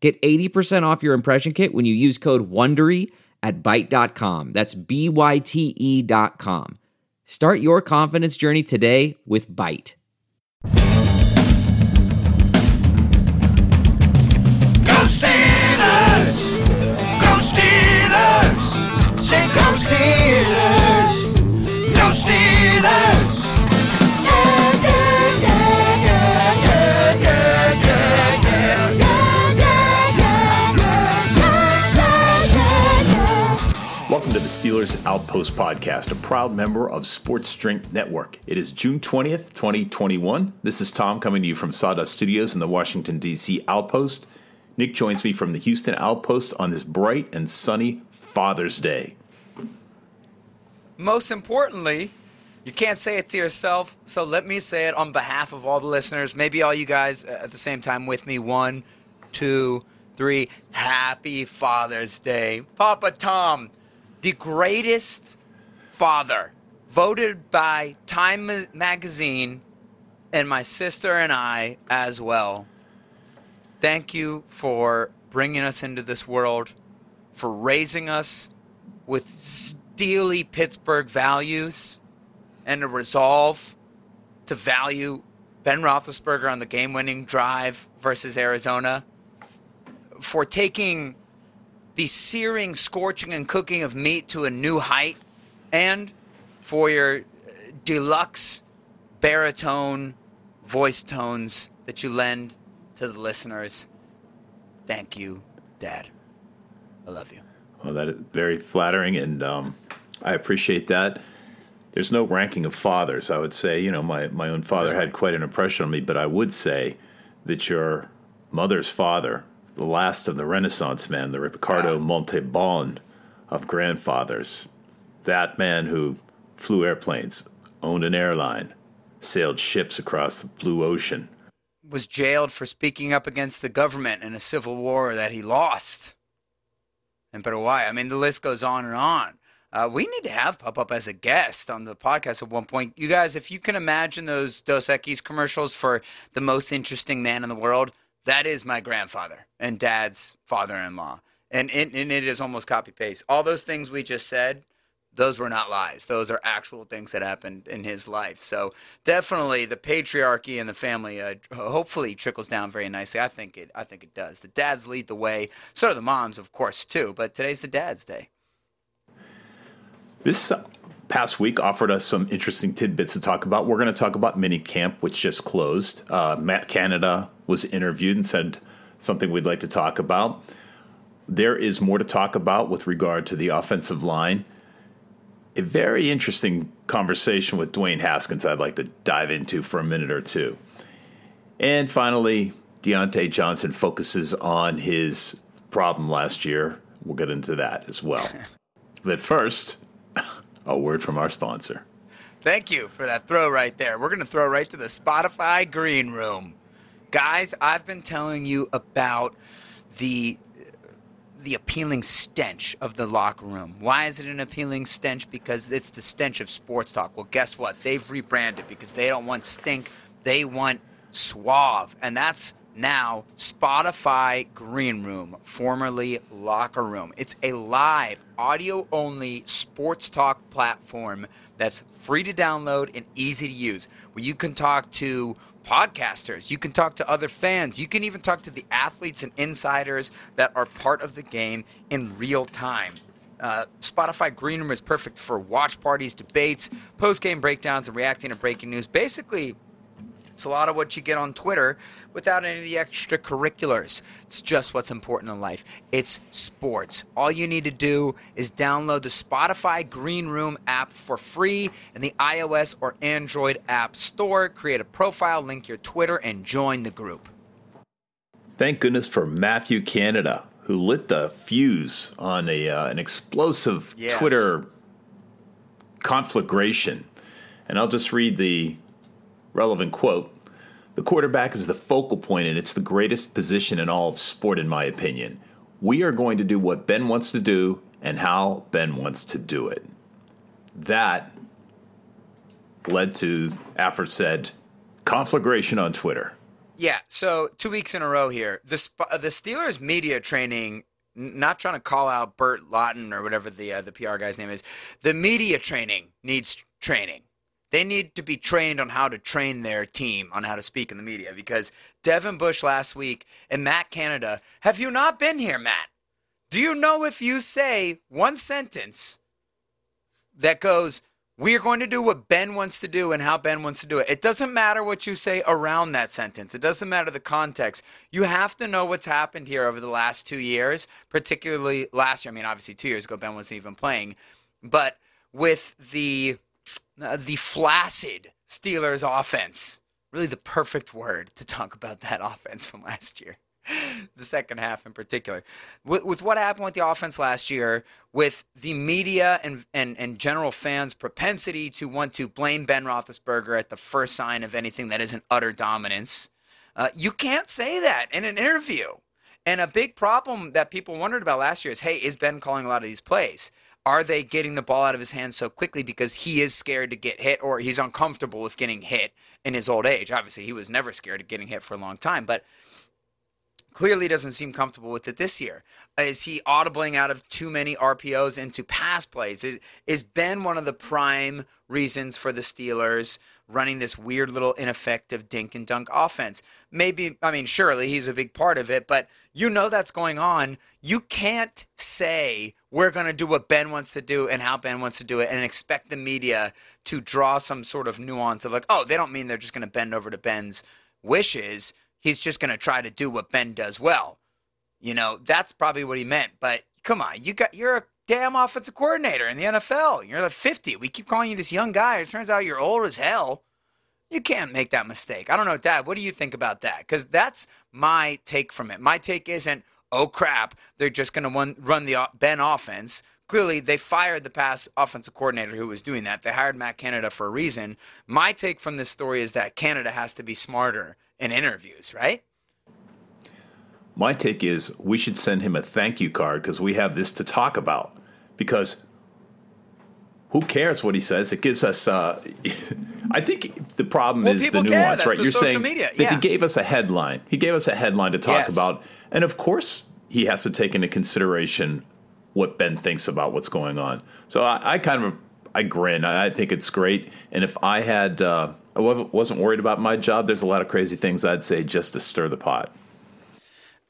Get 80% off your impression kit when you use code WONDERY at Byte.com. That's B-Y-T-E dot com. Start your confidence journey today with Byte. Go Steelers! Go Steelers! Say go Steelers! Go Steelers! Steelers Outpost Podcast, a proud member of Sports Drink Network. It is June 20th, 2021. This is Tom coming to you from Sawdust Studios in the Washington, D.C. Outpost. Nick joins me from the Houston Outpost on this bright and sunny Father's Day. most importantly, you can't say it to yourself, so let me say it on behalf of all the listeners. Maybe all you guys uh, at the same time with me. One, two, three. Happy Father's Day. Papa Tom, the greatest father, voted by Time Magazine and my sister and I as well. Thank you for bringing us into this world, for raising us with steely Pittsburgh values and a resolve to value Ben Roethlisberger on the game-winning drive versus Arizona, for taking the searing, scorching, and cooking of meat to a new height, and for your deluxe baritone voice tones that you lend to the listeners. Thank you, Dad. I love you. Well, that is very flattering, and um, I appreciate that. There's no ranking of fathers. I would say, you know, my, my own father had quite an impression on me, but I would say that your mother's father, the last of the Renaissance men, the Ricardo Montalban of grandfathers, that man who flew airplanes, owned an airline, sailed ships across the blue ocean. was jailed for speaking up against the government in a civil war that he lost. And but why? I mean, the list goes on and on. Uh, we need to have Pop Up as a guest on the podcast at one point. You guys, if you can imagine those Dos Equis commercials for the most interesting man in the world, that is my grandfather and dad's father-in-law. And, and, and it is almost copy paste. All those things we just said, those were not lies. Those are actual things that happened in his life. So definitely the patriarchy and the family uh, hopefully trickles down very nicely. I think it. I think it does. The dads lead the way. So do the moms, of course, too. But today's the dad's day. This past week offered us some interesting tidbits to talk about. We're going to talk about mini camp, which just closed. Uh, Matt Canada was interviewed and said something we'd like to talk about. There is more to talk about with regard to the offensive line. A very interesting conversation with Dwayne Haskins I'd like to dive into for a minute or two. And finally, Diontae Johnson focuses on his problem last year. We'll get into that as well. but first, a word from our sponsor. Thank you for that throw right there. We're going to throw right to the Spotify green room. Guys, I've been telling you about the the appealing stench of the locker room. Why is it an appealing stench? Because it's the stench of sports talk. Well, guess what? They've rebranded because they don't want stink. They want suave. And that's now Spotify Green Room, formerly Locker Room. It's a live, audio only sports talk platform that's free to download and easy to use, where you can talk to podcasters, you can talk to other fans, you can even talk to the athletes and insiders that are part of the game in real time. Uh, Spotify Green Room is perfect for watch parties, debates, post game breakdowns, and reacting to breaking news. Basically, it's a lot of what you get on Twitter without any of the extracurriculars. It's just what's important in life. It's sports. All you need to do is download the Spotify Green Room app for free in the iOS or Android app store. Create a profile, link your Twitter, and join the group. Thank goodness for Matthew Canada, who lit the fuse on a uh, an explosive Yes. Twitter conflagration. And I'll just read the relevant quote. The quarterback is the focal point, and it's the greatest position in all of sport, in my opinion. We are going to do what Ben wants to do and how Ben wants to do it. That led to, Affer said, conflagration on Twitter. Yeah, so two weeks in a row here. The Sp- the Steelers media training. n- Not trying to call out Burt Lauten or whatever the uh, the PR guy's name is. The media training needs training. They need to be trained on how to train their team on how to speak in the media because Devin Bush last week and Matt Canada. Have you not been here, Matt? Do you know if you say one sentence that goes, we are going to do what Ben wants to do and how Ben wants to do it. It doesn't matter what you say around that sentence. It doesn't matter the context. You have to know what's happened here over the last two years, particularly last year. I mean, obviously, two years ago, Ben wasn't even playing. But with the uh, the flaccid Steelers offense, really the perfect word to talk about that offense from last year the second half in particular. With, with what happened with the offense last year, with the media and, and, and general fans' propensity to want to blame Ben Roethlisberger at the first sign of anything that isn't utter dominance, uh, you can't say that in an interview. And a big problem that people wondered about last year is hey, is Ben calling a lot of these plays? Are they getting the ball out of his hands so quickly because he is scared to get hit or he's uncomfortable with getting hit in his old age? Obviously, he was never scared of getting hit for a long time, but clearly doesn't seem comfortable with it this year. Is he audibling out of too many RPOs into pass plays? Is, is Ben one of the prime reasons for the Steelers running this weird little ineffective dink and dunk offense? Maybe, I mean, surely he's a big part of it, but you know that's going on. You can't say we're going to do what Ben wants to do and how Ben wants to do it and expect the media to draw some sort of nuance of like, oh, they don't mean they're just going to bend over to Ben's wishes he's just going to try to do what Ben does well. You know, that's probably what he meant. But come on, you got you're a damn offensive coordinator in the NFL. You're like 50. We keep calling you this young guy. It turns out you're old as hell. You can't make that mistake. I don't know, Dad. What do you think about that? Because that's my take from it. My take isn't, oh crap, they're just going to run the Ben offense. Clearly, they fired the past offensive coordinator who was doing that. They hired Matt Canada for a reason. My take from this story is that Canada has to be smarter in interviews, right? My take is we should send him a thank you card because we have this to talk about. Because who cares what he says? It gives us. Uh, I think the problem Well, is the nuance, right? You're saying media. that he gave us a headline. He gave us a headline to talk Yes. about, and of course he has to take into consideration what Ben thinks about what's going on. So I, I kind of I grin. I, I think it's great. And if I had, uh, I wasn't- worried about my job. There's a lot of crazy things I'd say just to stir the pot.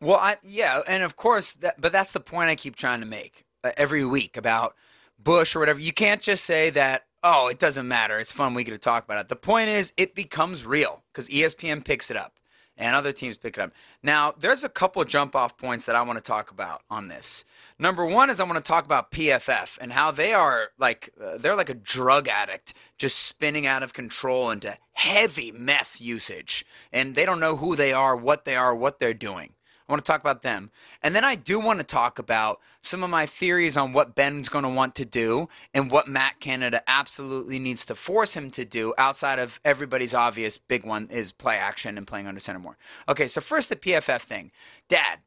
Well, I yeah, and of course, that, but that's the point I keep trying to make every week about Bush or whatever. You can't just say that. Oh, it doesn't matter. It's fun. We get to talk about it. The point is, it becomes real because ESPN picks it up and other teams pick it up. Now, there's a couple jump off points that I want to talk about on this. Number one is I want to talk about PFF and how they are like uh, they're like a drug addict, just spinning out of control into heavy meth usage, and they don't know who they are, what they are, what they're doing. I want to talk about them. And then I do want to talk about some of my theories on what Ben's going to want to do and what Matt Canada absolutely needs to force him to do outside of everybody's obvious big one is play action and playing under center more. Okay, so first the PFF thing. Dad,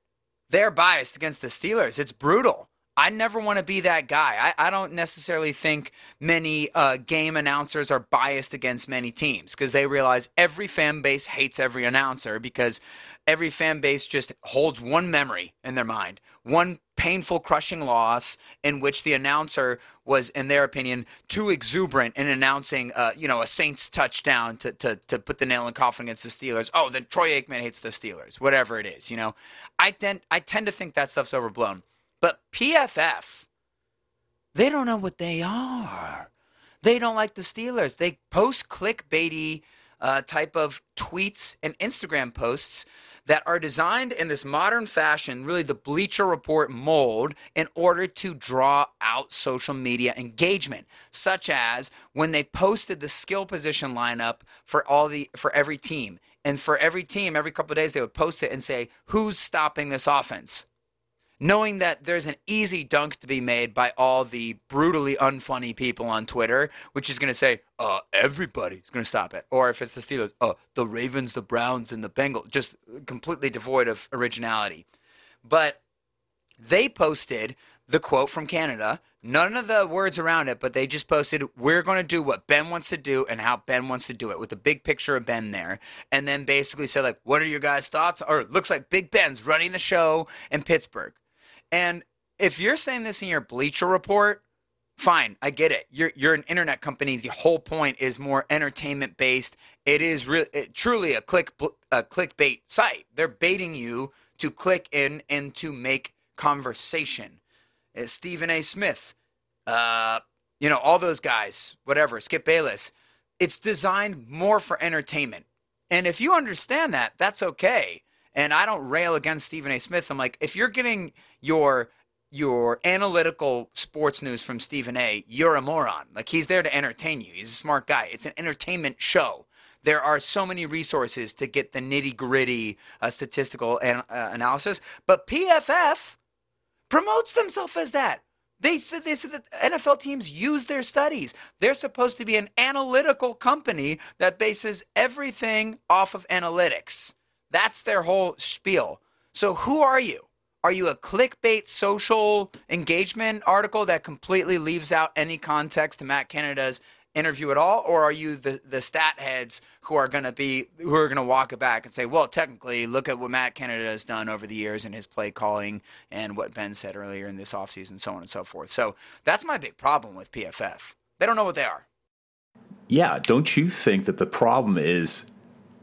they're biased against the Steelers. It's brutal. I never want to be that guy. I, I don't necessarily think many uh, game announcers are biased against many teams because they realize every fan base hates every announcer because every fan base just holds one memory in their mind, one painful, crushing loss in which the announcer was, in their opinion, too exuberant in announcing, uh, you know, a Saints touchdown to, to, to put the nail in the coffin against the Steelers. Oh, then Troy Aikman hates the Steelers, whatever it is, you know. I tend, I tend to think that stuff's overblown. But PFF, they don't know what they are. They don't like the Steelers. They post clickbaity uh, type of tweets and Instagram posts that are designed in this modern fashion, really the Bleacher Report mold, in order to draw out social media engagement, such as when they posted the skill position lineup for all the for every team. And for every team, every couple of days, they would post it and say, "Who's stopping this offense?" Knowing that there's an easy dunk to be made by all the brutally unfunny people on Twitter, which is going to say, uh, everybody's going to stop it. Or if it's the Steelers, uh, the Ravens, the Browns, and the Bengals, just completely devoid of originality. But they posted the quote from Canada, none of the words around it, but they just posted, We're going to do what Ben wants to do and how Ben wants to do it with a big picture of Ben there. And then basically said, like, what are your guys' thoughts? Or looks like Big Ben's running the show in Pittsburgh. And if you're saying this in your Bleacher Report, fine, I get it. You're you're an internet company. The whole point is more entertainment based. It is really truly a click a clickbait site. They're baiting you to click in and to make conversation. It's Stephen A. Smith, uh, you know, all those guys, whatever, Skip Bayless. It's designed more for entertainment. And if you understand that, that's okay. And I don't rail against Stephen A. Smith. I'm like, if you're getting your your analytical sports news from Stephen A, you're a moron. Like he's there to entertain you. He's a smart guy. It's an entertainment show. There are so many resources to get the nitty gritty uh, statistical an- uh, analysis, but PFF promotes themselves as that. They said they said that NFL teams use their studies. They're supposed to be an analytical company that bases everything off of analytics. That's their whole spiel. So who are you? Are you a clickbait social engagement article that completely leaves out any context to Matt Canada's interview at all, or are you the the stat heads who are going to be who are going to walk it back and say, well, technically, look at what Matt Canada has done over the years in his play calling and what Ben said earlier in this offseason, so on and so forth. So that's my big problem with PFF. They don't know what they are. Yeah, don't you think that the problem is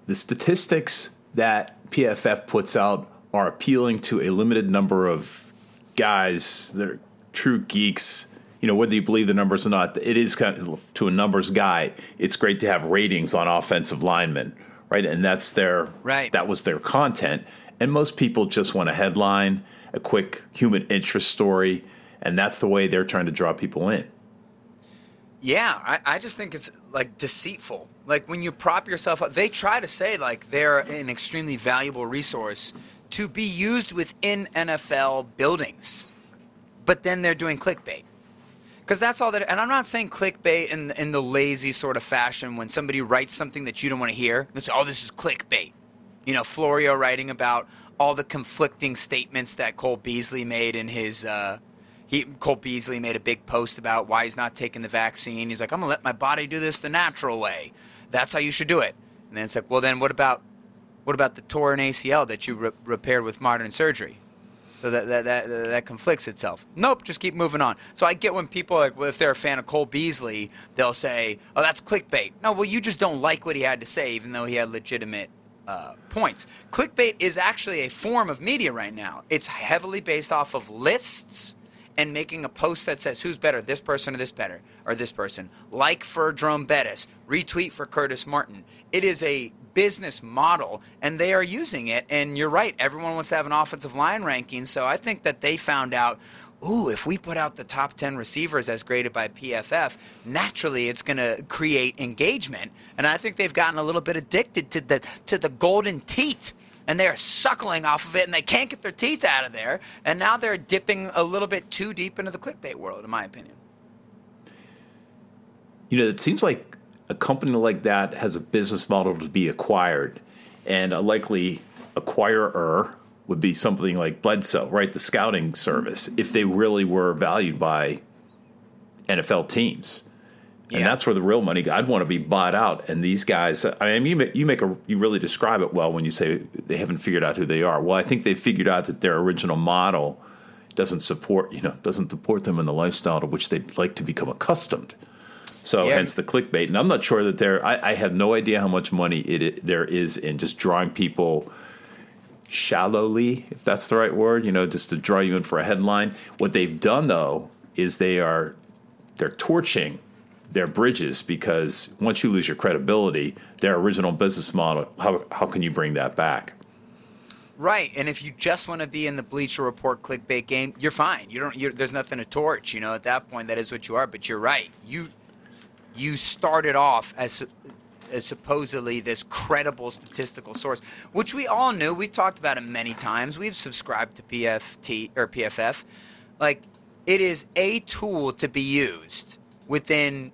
the statistics that PFF puts out are appealing to a limited number of guys that are true geeks. You know, whether you believe the numbers or not, it is kind of to a numbers guy. It's great to have ratings on offensive linemen, right? And that's their right. That was their content. And most people just want a headline, a quick human interest story, and that's the way they're trying to draw people in. Yeah, I, I just think it's like deceitful. Like when you prop yourself up, they try to say like they're an extremely valuable resource to be used within NFL buildings, but then they're doing clickbait. Because that's all that, and I'm not saying clickbait in in the lazy sort of fashion when somebody writes something that you don't want to hear. It's oh, this is clickbait. You know, Florio writing about all the conflicting statements that Cole Beasley made in his uh, he Cole Beasley made a big post about why he's not taking the vaccine. He's like, I'm gonna let my body do this the natural way. That's how you should do it. And then it's like, well, then what about what about the torn ACL that you re- repaired with modern surgery? So that, that that that conflicts itself. Nope, just keep moving on. So I get when people like, well, if they're a fan of Cole Beasley, they'll say, "Oh, that's clickbait." No, well, you just don't like what he had to say, even though he had legitimate uh, points. Clickbait is actually a form of media right now. It's heavily based off of lists and making a post that says who's better, this person or this better, or this person. Like for Jerome Bettis, retweet for Curtis Martin. It is a business model, and they are using it. And you're right, everyone wants to have an offensive line ranking. So I think that they found out. Ooh, if we put out the top 10 receivers as graded by PFF, naturally it's going to create engagement. And I think they've gotten a little bit addicted to the to the golden teat and they're suckling off of it and they can't get their teeth out of there. And now they're dipping a little bit too deep into the clickbait world, in my opinion. You know, it seems like a company like that has a business model to be acquired, and a likely acquirer would be something like BLESTO, right? The scouting service, if they really were valued by NFL teams. And Yeah. that's where the real money. I'd want to be bought out. And these guys, I mean, you you make a, you really describe it well when you say they haven't figured out who they are. Well, I think they figured out that their original model doesn't support, you know, doesn't support them in the lifestyle to which they'd like to become accustomed. So Yeah. hence the clickbait. And I'm not sure that there. I, I have no idea how much money it, it there is in just drawing people shallowly, if that's the right word. You know, just to draw you in for a headline. What they've done though is they are they're torching their bridges because once you lose your credibility, their original business model, how how can you bring that back? Right, and if you just want to be in the Bleacher Report clickbait game, you're fine. You don't. You're, there's nothing to torch. You know, at that point, that is what you are. But you're right. You you started off as as supposedly this credible statistical source, which we all knew. We've talked about it many times. We've subscribed to PFT or PFF. Like it is a tool to be used within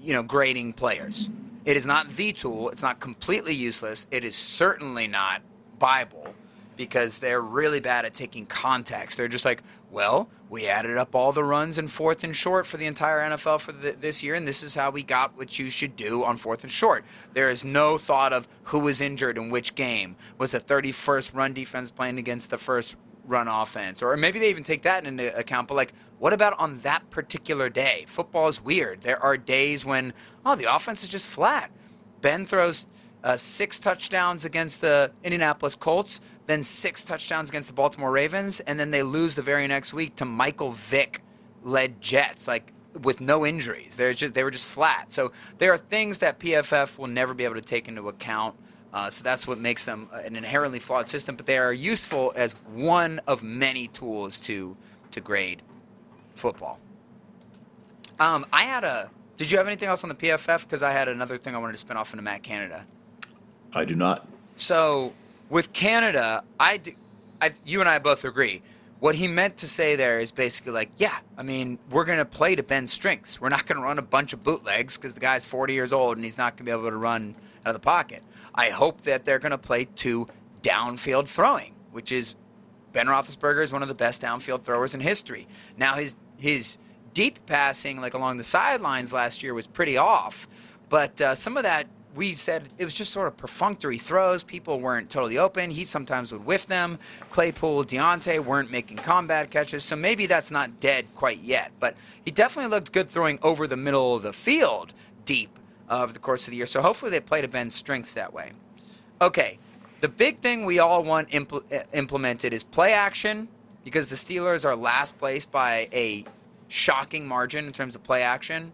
you know grading players. It is not the tool. It's not completely useless. It is certainly not Bible because they're really bad at taking context. They're just like, well, we added up all the runs in fourth and short for the entire NFL for the, this year, and this is how we got what you should do on fourth and short. There is no thought of who was injured in which game. Was the 31st run defense playing against the first run offense? Or maybe they even take that into account, but like, what about on that particular day? Football is weird. There are days when, oh, the offense is just flat. Ben throws uh, six touchdowns against the Indianapolis Colts, then six touchdowns against the Baltimore Ravens, and then they lose the very next week to Michael Vick led Jets, like with no injuries. They're just they were just flat. So there are things that PFF will never be able to take into account. Uh, so that's what makes them an inherently flawed system, but they are useful as one of many tools to to grade football. Um, I had a. Did you have anything else on the PFF? Because I had another thing I wanted to spin off into Matt Canada. I do not. So with Canada, I, I, d- I- you and I both agree. What he meant to say there is basically like, yeah, I mean, we're going to play to Ben's strengths. We're not going to run a bunch of bootlegs because the guy's 40 years old and he's not going to be able to run out of the pocket. I hope that they're going to play to downfield throwing, which is Ben Roethlisberger is one of the best downfield throwers in history. Now his his deep passing, like along the sidelines last year, was pretty off, but uh, some of that we said it was just sort of perfunctory throws. People weren't totally open. He sometimes would whiff them. Claypool, Diontae weren't making combat catches, so maybe that's not dead quite yet. But he definitely looked good throwing over the middle of the field deep uh, over the course of the year. So hopefully they play to Ben's strengths that way. Okay, the big thing we all want impl- uh, implemented is play action because the Steelers are last place by a shocking margin in terms of play action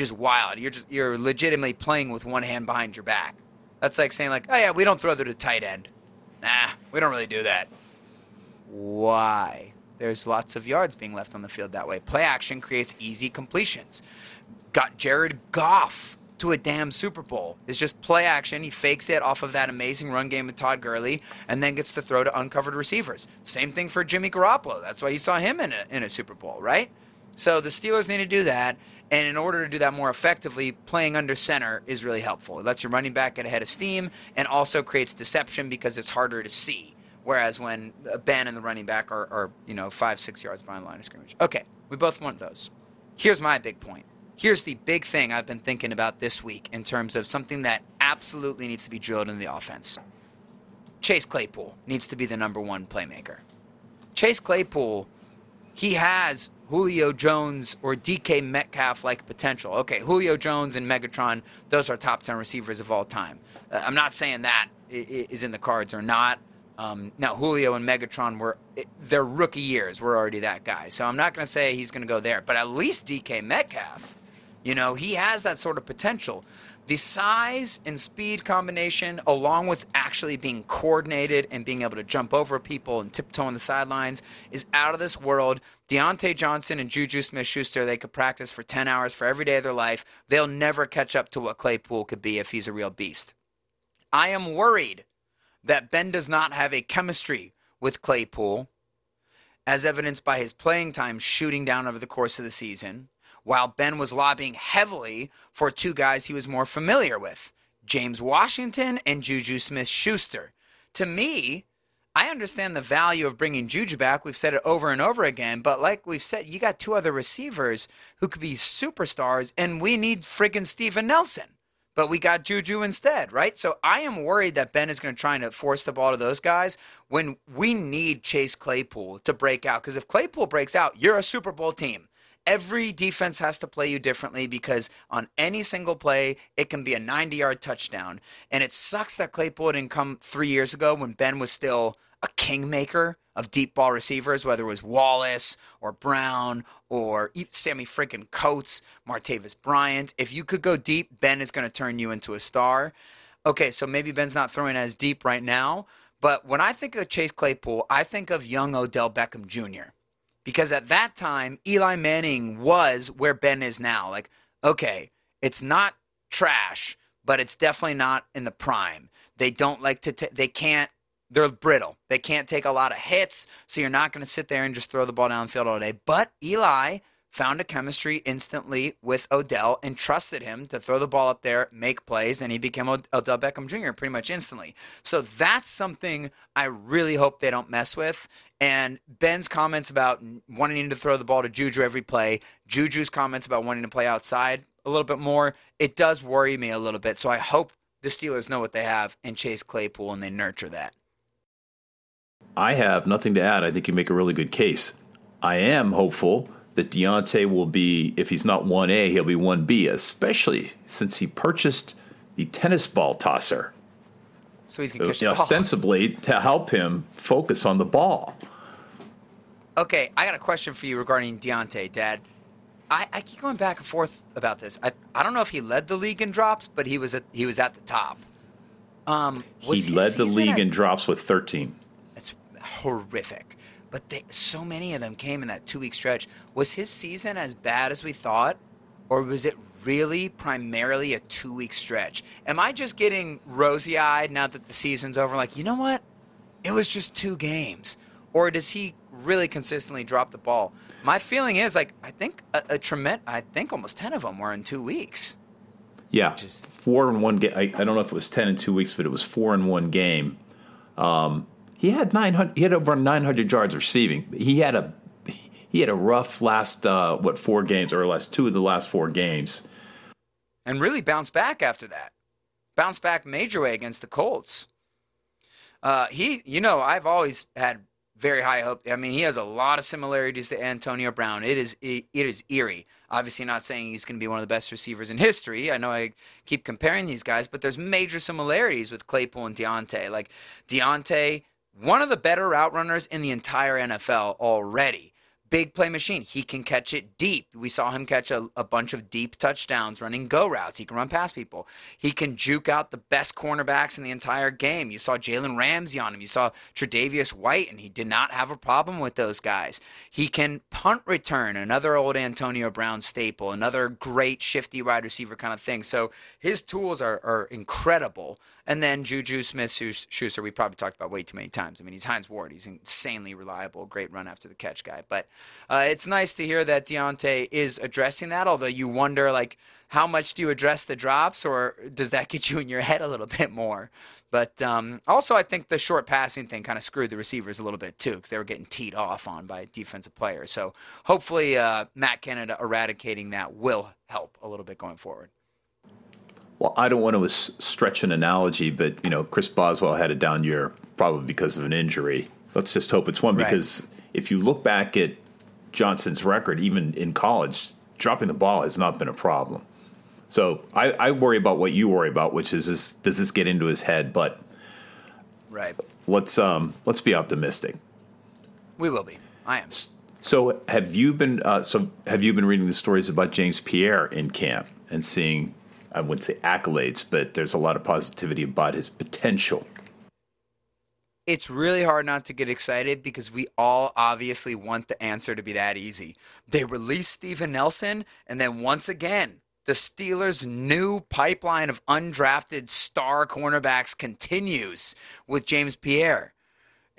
is wild. You're just you're legitimately playing with one hand behind your back. That's like saying like, oh yeah, we don't throw to the tight end. Nah, we don't really do that. Why? There's lots of yards being left on the field that way. Play action creates easy completions. Got Jared Goff to a damn Super Bowl. It's just play action. He fakes it off of that amazing run game with Todd Gurley and then gets to throw to uncovered receivers. Same thing for Jimmy Garoppolo. That's why you saw him in a, in a Super Bowl, right? So the Steelers need to do that. And in order to do that more effectively, playing under center is really helpful. It lets your running back get ahead of steam and also creates deception because it's harder to see. Whereas when Ben and the running back are, are you know, five, six yards behind the line of scrimmage. Okay, we both want those. Here's my big point. Here's the big thing I've been thinking about this week in terms of something that absolutely needs to be drilled in the offense. Chase Claypool needs to be the number one playmaker. Chase Claypool, he has Julio Jones or DK Metcalf like potential. Okay, Julio Jones and Megatron, those are top 10 receivers of all time. Uh, I'm not saying that is in the cards or not. Um, now, Julio and Megatron were their rookie years were already that guy. So I'm not going to say he's going to go there, but at least DK Metcalf, you know, he has that sort of potential. The size and speed combination, along with actually being coordinated and being able to jump over people and tiptoe on the sidelines, is out of this world. Diontae Johnson and Juju Smith Schuster, they could practice for 10 hours for every day of their life. They'll never catch up to what Claypool could be if he's a real beast. I am worried that Ben does not have a chemistry with Claypool, as evidenced by his playing time shooting down over the course of the season, while Ben was lobbying heavily for two guys he was more familiar with James Washington and Juju Smith Schuster. To me, I understand the value of bringing Juju back. We've said it over and over again, but like we've said, you got two other receivers who could be superstars, and we need friggin' Steven Nelson but we got Juju instead, right? So I am worried that Ben is going to try and force the ball to those guys when we need Chase Claypool to break out. Because if Claypool breaks out, you're a Super Bowl team. Every defense has to play you differently because on any single play, it can be a 90 yard touchdown. And it sucks that Claypool didn't come three years ago when Ben was still a kingmaker of deep ball receivers, whether it was Wallace or Brown or Sammie freaking Coates, Martavis Bryant. If you could go deep, Ben is going to turn you into a star. Okay, so maybe Ben's not throwing as deep right now, but when I think of Chase Claypool, I think of young Odell Beckham Jr. Because at that time, Eli Manning was where Ben is now. Like, okay, it's not trash, but it's definitely not in the prime. They don't like to. T- they can't. They're brittle. They can't take a lot of hits, so you're not going to sit there and just throw the ball downfield all day. But Eli found a chemistry instantly with Odell and trusted him to throw the ball up there, make plays, and he became Odell Beckham Jr. pretty much instantly. So that's something I really hope they don't mess with. And Ben's comments about wanting to throw the ball to Juju every play, Juju's comments about wanting to play outside a little bit more, it does worry me a little bit. So I hope the Steelers know what they have and Chase Claypool and they nurture that. I have nothing to add. I think you make a really good case. I am hopeful that Diontae will be, if he's not 1A, he'll be 1B, especially since he purchased the tennis ball tosser. So he's going to catch the ball. ostensibly to help him focus on the ball. Okay, I got a question for you regarding Diontae, Dad. I, I keep going back and forth about this. I, I don't know if he led the league in drops, but he was at he was at the top. Um, he led the league as- in drops with 13. That's horrific. But they, so many of them came in that two week stretch. Was his season as bad as we thought? Or was it really primarily a two week stretch? Am I just getting rosy eyed now that the season's over? Like, you know what? It was just two games. Or does he really consistently drop the ball? My feeling is like, I think a, a tremendous, I think almost 10 of them were in two weeks. Yeah, Just- four in one game. I, I don't know if it was 10 in two weeks, but it was four in one game. Um, he had 900. He had over 900 yards receiving. He had a he had a rough last uh, what four games or last two of the last four games. and really bounced back after that. Bounced back major way against the Colts. Uh, he, you know, I've always had very high hope. I mean, he has a lot of similarities to Antonio Brown. It is it, it is eerie. Obviously, not saying he's going to be one of the best receivers in history. I know I keep comparing these guys, but there's major similarities with Claypool and Diontae. Like Diontae, one of the better route runners in the entire NFL already big play machine. He can catch it deep. We saw him catch a, a bunch of deep touchdowns running go routes. He can run past people. He can juke out the best cornerbacks in the entire game. You saw Jalen Ramsey on him. You saw Tre'Davious White, and he did not have a problem with those guys. He can punt return, another old Antonio Brown staple, another great shifty wide receiver kind of thing. So his tools are, are incredible. And then Juju Smith Schuster, we probably talked about way too many times. I mean, he's Hines Ward. He's insanely reliable, great run after the catch guy. But uh, it's nice to hear that Diontae is addressing that. Although you wonder, like, how much do you address the drops, or does that get you in your head a little bit more? But um, also, I think the short passing thing kind of screwed the receivers a little bit too, because they were getting teed off on by defensive players. So hopefully, uh, Matt Canada eradicating that will help a little bit going forward. Well, I don't want to stretch an analogy, but you know, Chris Boswell had a down year probably because of an injury. Let's just hope it's one Right. because if you look back at Johnson's record, even in college, dropping the ball has not been a problem. So I, I worry about what you worry about, which is this, does this get into his head? But Right. let's um, let's be optimistic. We will be. I am. So have you been uh, so have you been reading the stories about James Pierre in camp and seeing I wouldn't say accolades, but there's a lot of positivity about his potential. it's really hard not to get excited because we all obviously want the answer to be that easy. They released Steven Nelson, and then once again, the Steelers' new pipeline of undrafted star cornerbacks continues with James Pierre.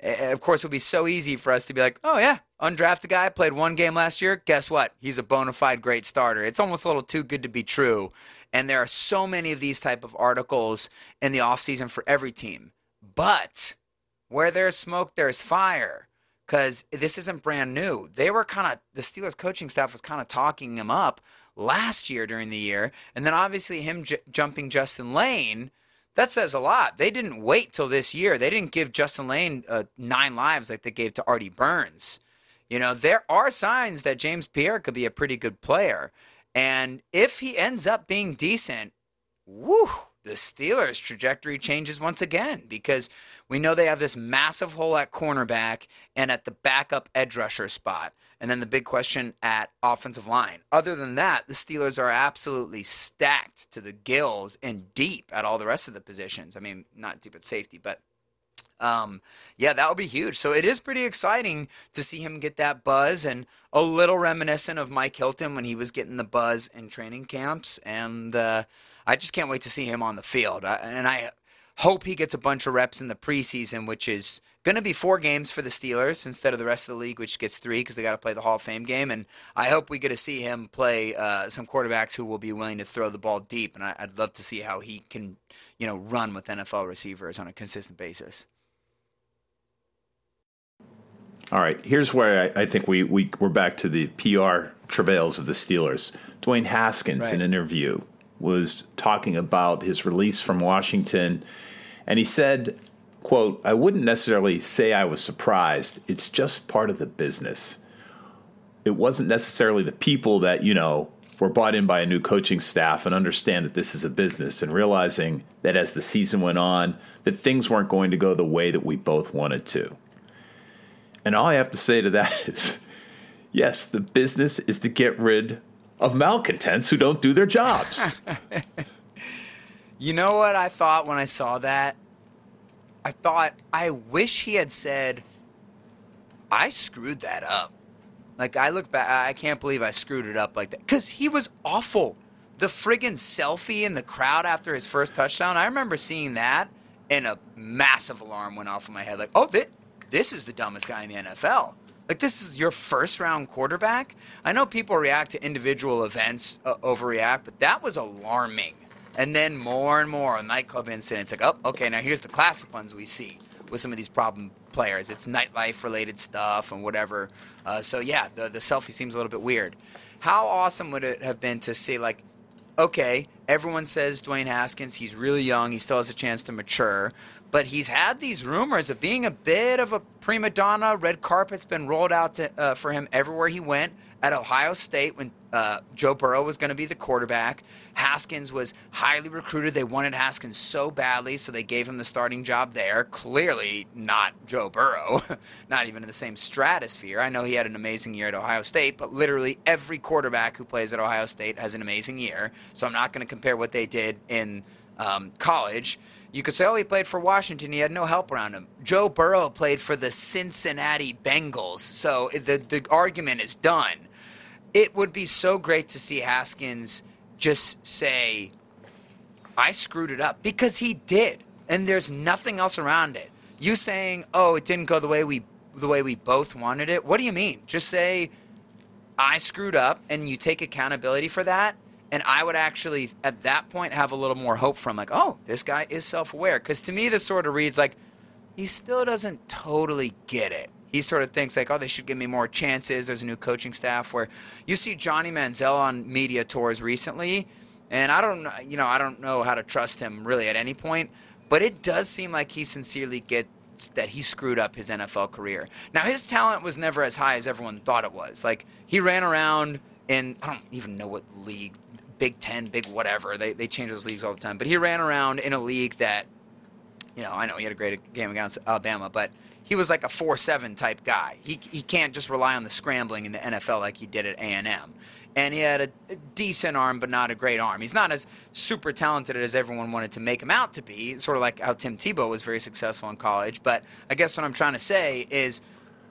Of course, it would be so easy for us to be like, oh, yeah, undrafted guy, played one game last year. Guess what? He's a bona fide great starter. It's almost a little too good to be true. And there are so many of these type of articles in the offseason for every team. But where there's smoke, there's fire. Because this isn't brand new. They were kind of, the Steelers coaching staff was kind of talking him up last year during the year. And then obviously him j- jumping Justin Lane, that says a lot. They didn't wait till this year. They didn't give Justin Lane uh, nine lives like they gave to Artie Burns. You know, there are signs that James Pierre could be a pretty good player. And if he ends up being decent, woo, the Steelers' trajectory changes once again because we know they have this massive hole at cornerback and at the backup edge rusher spot. And then the big question at offensive line. Other than that, the Steelers are absolutely stacked to the gills and deep at all the rest of the positions. I mean, not deep at safety, but um, yeah, that would be huge. So it is pretty exciting to see him get that buzz and a little reminiscent of Mike Hilton when he was getting the buzz in training camps. And uh, I just can't wait to see him on the field. I, and I hope he gets a bunch of reps in the preseason, which is going to be four games for the Steelers instead of the rest of the league, which gets three because they got to play the Hall of Fame game. And I hope we get to see him play uh, some quarterbacks who will be willing to throw the ball deep. And I, I'd love to see how he can, you know, run with NFL receivers on a consistent basis. All right, here's where I, I think we, we, we're back to the PR travails of the Steelers. Dwayne Haskins, Right. in an interview, was talking about his release from Washington, and he said, quote, I wouldn't necessarily say I was surprised. It's just part of the business. It wasn't necessarily the people that, you know, were bought in by a new coaching staff and understand that this is a business and realizing that as the season went on, that things weren't going to go the way that we both wanted to. And all I have to say to that is yes, the business is to get rid of malcontents who don't do their jobs. You know what I thought when I saw that? I thought, I wish he had said, I screwed that up. Like, I look back, I can't believe I screwed it up like that. Because he was awful. The friggin' selfie in the crowd after his first touchdown, I remember seeing that, and a massive alarm went off in my head. Like, oh, this, this is the dumbest guy in the NFL. Like, this is your first round quarterback? I know people react to individual events, uh, overreact, but that was alarming. And then more and more nightclub incidents. Like, oh, okay, now here's the classic ones we see with some of these problem players. It's nightlife related stuff and whatever. Uh, so yeah, the the selfie seems a little bit weird. How awesome would it have been to see like, okay, everyone says Dwayne Haskins, he's really young, he still has a chance to mature, but he's had these rumors of being a bit of a prima donna. Red carpet's been rolled out to, uh, for him everywhere he went. At Ohio State, when uh, Joe Burrow was going to be the quarterback, Haskins was highly recruited. They wanted Haskins so badly, so they gave him the starting job there. Clearly not Joe Burrow, not even in the same stratosphere. I know he had an amazing year at Ohio State, but literally every quarterback who plays at Ohio State has an amazing year. So I'm not going to compare what they did in um, college. You could say, oh, he played for Washington. He had no help around him. Joe Burrow played for the Cincinnati Bengals. So the, the argument is done. It would be so great to see Haskins just say, I screwed it up because he did. And there's nothing else around it. You saying, "Oh, it didn't go the way we the way we both wanted it." What do you mean? Just say I screwed up and you take accountability for that. And I would actually, at that point, have a little more hope from like, oh, this guy is self aware. Because to me, this sort of reads like he still doesn't totally get it. He sort of thinks like, oh, they should give me more chances. There's a new coaching staff where you see Johnny Manziel on media tours recently, and I don't, you know, I don't know how to trust him really at any point. But it does seem like he sincerely gets that he screwed up his NFL career. Now his talent was never as high as everyone thought it was. Like he ran around in I don't even know what league, Big Ten, Big whatever. They they change those leagues all the time. But he ran around in a league that you know, I know he had a great game against Alabama, but he was like a four-seven type guy. He he can't just rely on the scrambling in the NFL like he did at A and M. And he had a, a decent arm, but not a great arm. He's not as super talented as everyone wanted to make him out to be. Sort of like how Tim Tebow was very successful in college. But I guess what I'm trying to say is,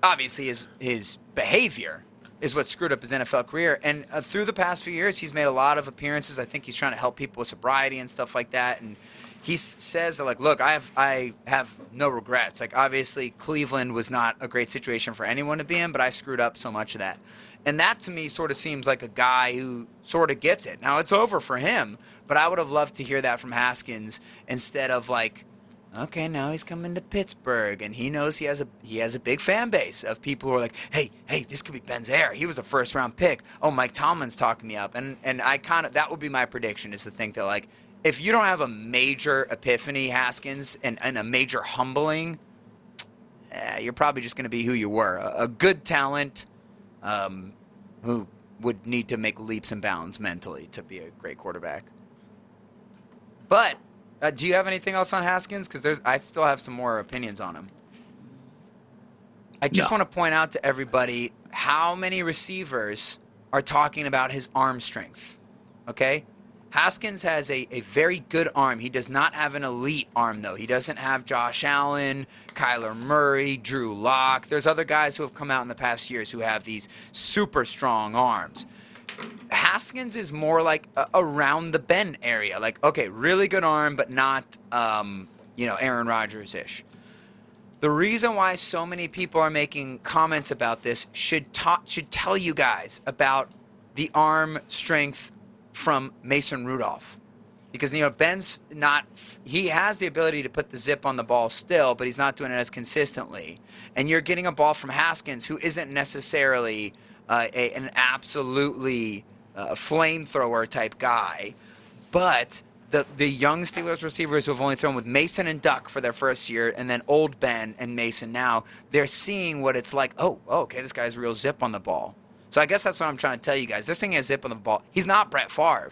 obviously, his his behavior is what screwed up his NFL career. And uh, through the past few years, he's made a lot of appearances. I think he's trying to help people with sobriety and stuff like that. And he s- says that like, look, I have I have no regrets. Like obviously Cleveland was not a great situation for anyone to be in, but I screwed up so much of that. And that to me sort of seems like a guy who sort of gets it. Now it's over for him, but I would have loved to hear that from Haskins instead of like okay, now he's coming to Pittsburgh, and he knows he has a he has a big fan base of people who are like, hey, hey, this could be Ben's heir. He was a first round pick. Oh, Mike Tomlin's talking me up, and and I kind of that would be my prediction is to think that like if you don't have a major epiphany, Haskins, and, and a major humbling, eh, you're probably just going to be who you were, a, a good talent, um, who would need to make leaps and bounds mentally to be a great quarterback. But uh, do you have anything else on Haskins? Because there's, I still have some more opinions on him. I just No. want to point out to everybody how many receivers are talking about his arm strength. Okay, Haskins has a, a very good arm. He does not have an elite arm though. He doesn't have Josh Allen, Kyler Murray, Drew Lock. There's other guys who have come out in the past years who have these super strong arms. Haskins is more like a, around the bend area. Like, okay, really good arm, but not, um, you know, Aaron Rodgers ish. The reason why so many people are making comments about this should ta- should tell you guys about the arm strength from Mason Rudolph. Because you know Ben's not he has the ability to put the zip on the ball still, but he's not doing it as consistently. And you're getting a ball from Haskins who isn't necessarily uh, a, an absolutely uh, flamethrower type guy, but the the young Steelers receivers who have only thrown with Mason and Duck for their first year, and then old Ben and Mason now, they're seeing what it's like. Oh, oh okay, this guy's real zip on the ball. So I guess that's what I'm trying to tell you guys. This thing has zip on the ball. He's not Brett Favre,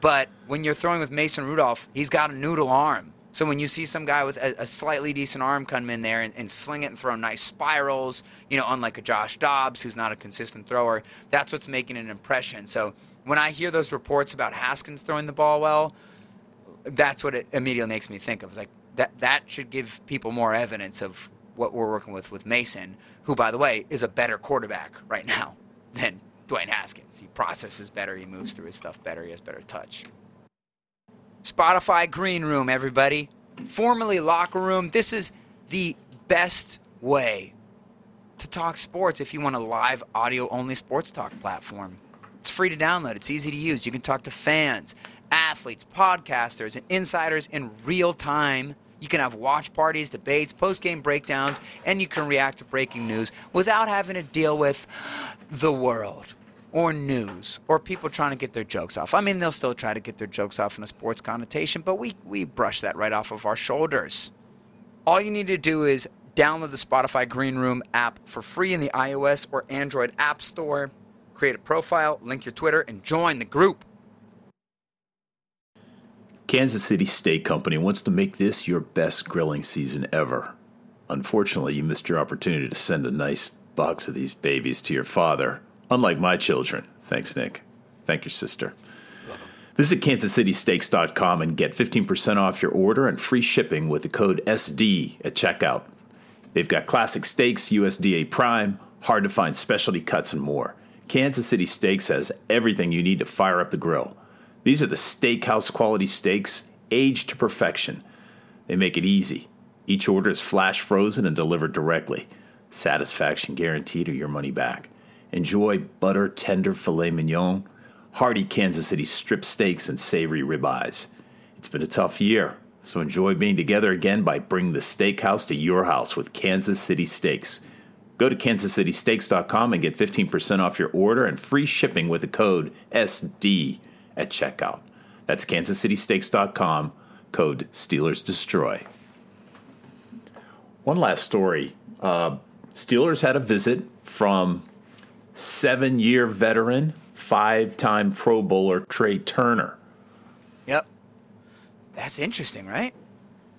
but when you're throwing with Mason Rudolph, he's got a noodle arm. So when you see some guy with a, a slightly decent arm come in there and, and, sling it and throw nice spirals, you know, unlike a Josh Dobbs who's not a consistent thrower, that's what's making an impression. So when I hear those reports about Haskins throwing the ball well, that's what it immediately makes me think of. It's like that that should give people more evidence of what we're working with with Mason, who by the way is a better quarterback right now than Dwayne Haskins. He processes better, he moves through his stuff better, he has better touch. Spotify Green Room, everybody. Formerly Locker Room. This is the best way to talk sports if you want a live audio only sports talk platform. It's free to download, it's easy to use. You can talk to fans, athletes, podcasters, and insiders in real time. You can have watch parties, debates, post game breakdowns, and you can react to breaking news without having to deal with the world or news or people trying to get their jokes off. I mean, they'll still try to get their jokes off in a sports connotation, but we, we brush that right off of our shoulders. All you need to do is download the Spotify Green Room app for free in the iOS or Android App Store, create a profile, link your Twitter, and join the group. Kansas City Steak Company wants to make this your best grilling season ever. Unfortunately, you missed your opportunity to send a nice box of these babies to your father, unlike my children. Thanks, Nick. Thank your sister. Visit kansascitysteaks.com and get 15% off your order and free shipping with the code SD at checkout. They've got classic steaks, USDA prime, hard to find specialty cuts, and more. Kansas City Steaks has everything you need to fire up the grill. These are the steakhouse quality steaks, aged to perfection. They make it easy. Each order is flash frozen and delivered directly. Satisfaction guaranteed or your money back. Enjoy butter tender filet mignon, hearty Kansas City strip steaks, and savory ribeyes. It's been a tough year, so enjoy being together again by bringing the steakhouse to your house with Kansas City Steaks. Go to kansascitysteaks.com and get 15% off your order and free shipping with the code SD at checkout. That's kansascitysteaks.com, code Steelers Destroy. One last story. Uh, Steelers had a visit from seven year veteran, five time Pro Bowler Trai Turner. Yep. That's interesting, right?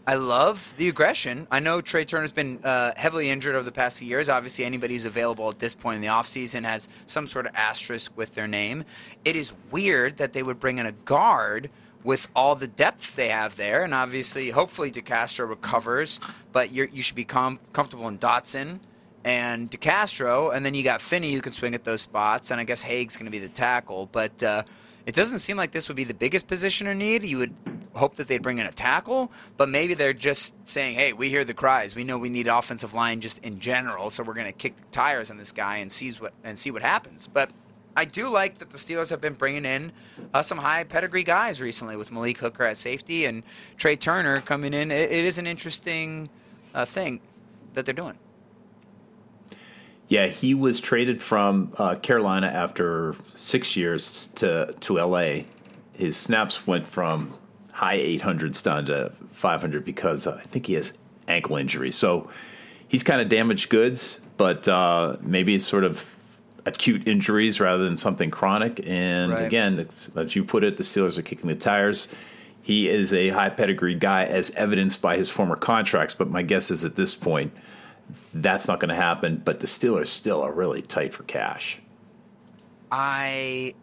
I love the aggression. I know Trai Turner's been uh, heavily injured over the past few years. Obviously, anybody who's available at this point in the offseason has some sort of asterisk with their name. It is weird that they would bring in a guard with all the depth they have there. And obviously, hopefully, DeCastro recovers, but you should be com- comfortable in Dotson and DeCastro. And then you got Finney who can swing at those spots. And I guess Haeg's going to be the tackle. But. Uh, it doesn't seem like this would be the biggest position or need. You would hope that they'd bring in a tackle, but maybe they're just saying, "Hey, we hear the cries. We know we need offensive line just in general, so we're going to kick the tires on this guy and sees what and see what happens." But I do like that the Steelers have been bringing in uh, some high pedigree guys recently with Malik Hooker at safety and Trai Turner coming in. it, it is an interesting uh, thing that they're doing. Yeah, he was traded from uh, Carolina after six years to to LA. His snaps went from high 800s down to 500 because uh, I think he has ankle injury. So he's kind of damaged goods, but uh, maybe it's sort of acute injuries rather than something chronic. And right. again, as you put it, the Steelers are kicking the tires. He is a high pedigree guy, as evidenced by his former contracts. But my guess is at this point that's not going to happen. But the Steelers still are really tight for cash. I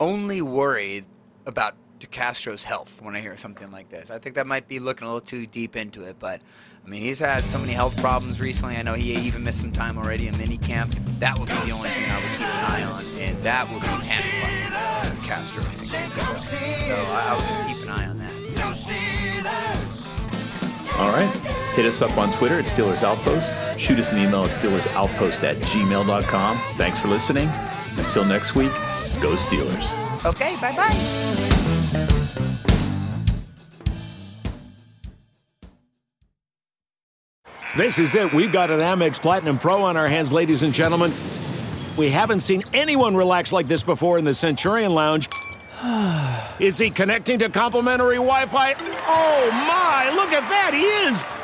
only worry about DeCastro's health when I hear something like this. I think that might be looking a little too deep into it, but I mean, he's had so many health problems recently. I know he even missed some time already in minicamp. That would be the only thing I would keep an eye on, and that would be panic button. Castro racing game. So I, I would just keep an eye on that. All right. Hit us up on Twitter at Steelers Outpost. Shoot us an email at SteelersOutpost at gmail.com. Thanks for listening. Until next week, go Steelers. Okay, bye bye. This is it. We've got an Amex Platinum Pro on our hands, ladies and gentlemen. We haven't seen anyone relax like this before in the Centurion Lounge. Is he connecting to complimentary Wi Fi? Oh my, look at that, he is!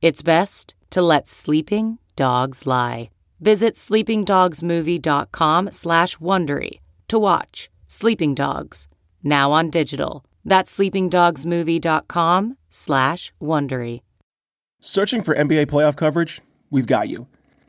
It's best to let sleeping dogs lie. Visit sleepingdogsmovie.com slash Wondery to watch Sleeping Dogs, now on digital. That's sleepingdogsmovie.com slash Wondery. Searching for NBA playoff coverage? We've got you.